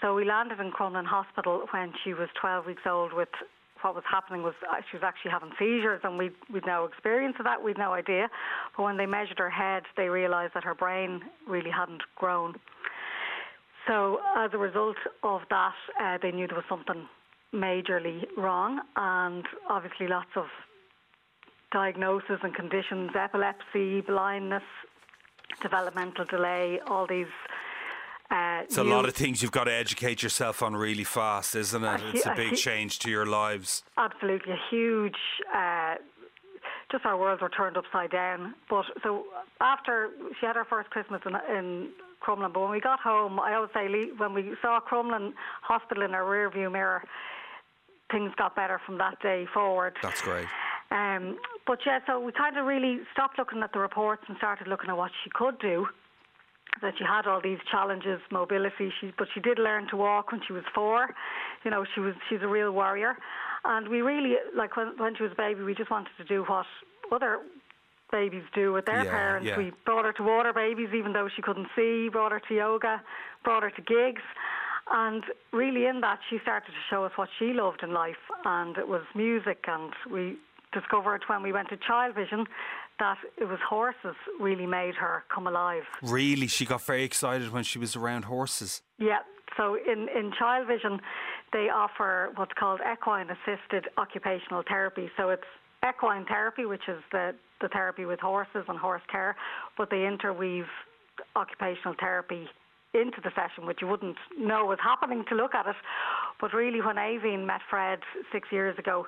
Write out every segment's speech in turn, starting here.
So we landed in Crumlin Hospital when she was 12 weeks old with what was happening was uh, she was actually having seizures and we'd, we'd no experience of that, we'd no idea. But when they measured her head, they realised that her brain really hadn't grown. So as a result of that, uh, they knew there was something majorly wrong and obviously lots of diagnosis and conditions, epilepsy, blindness, developmental delay, all these uh, it's a lot of things you've got to educate yourself on really fast, isn't it? A, it's a big a, change to your lives. Absolutely, a huge. Uh, just our worlds were turned upside down. But so after she had her first Christmas in, in Crumlin, but when we got home, I always say when we saw Crumlin Hospital in our rearview mirror, things got better from that day forward. That's great. Um, but yeah, so we kind of really stopped looking at the reports and started looking at what she could do that she had all these challenges, mobility. She, but she did learn to walk when she was four. You know, she was she's a real warrior, and we really like when when she was a baby, we just wanted to do what other babies do with their yeah, parents. Yeah. We brought her to water babies, even though she couldn't see. Brought her to yoga, brought her to gigs. And really, in that, she started to show us what she loved in life, and it was music. And we discovered when we went to ChildVision that it was horses really made her come alive. Really? She got very excited when she was around horses? Yeah. So in, in ChildVision, they offer what's called equine assisted occupational therapy. So it's equine therapy, which is the, the therapy with horses and horse care, but they interweave occupational therapy into the session, which you wouldn't know was happening to look at it. But really, when Aoibhinn met Fred six years ago,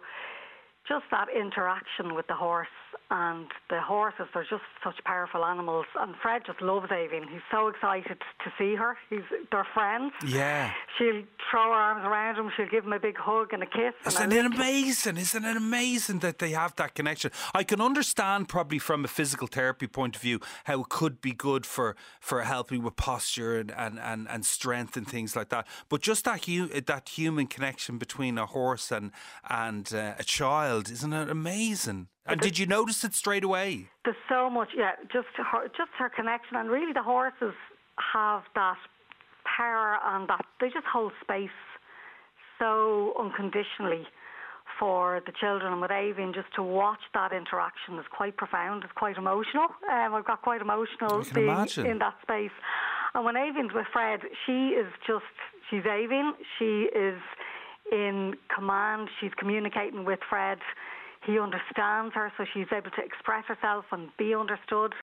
just that interaction with the horse and the horses, they're just such powerful animals and Fred just loves Aoibhinn. He's so excited to see her. He's they're friends. Yeah. She'll throw her arms around him, she'll give him a big hug and a kiss. Isn't it amazing? Isn't it amazing that they have that connection? I can understand probably from a physical therapy point of view how it could be good for, for helping with posture and, and, and, and strength and things like that. But just that hu- that human connection between a horse and and uh, a child, isn't it amazing? And did you notice it straight away? There's so much, yeah. Just her, just her connection, and really the horses have that power and that they just hold space so unconditionally for the children and with Aoibhinn just to watch that interaction is quite profound. It's quite emotional. Um, I've got quite emotional being imagine. in that space. And when Aoibhinn's with Fred, she is just she's Aoibhinn. She is in command. She's communicating with Fred he understands her, so she's able to express herself and be understood.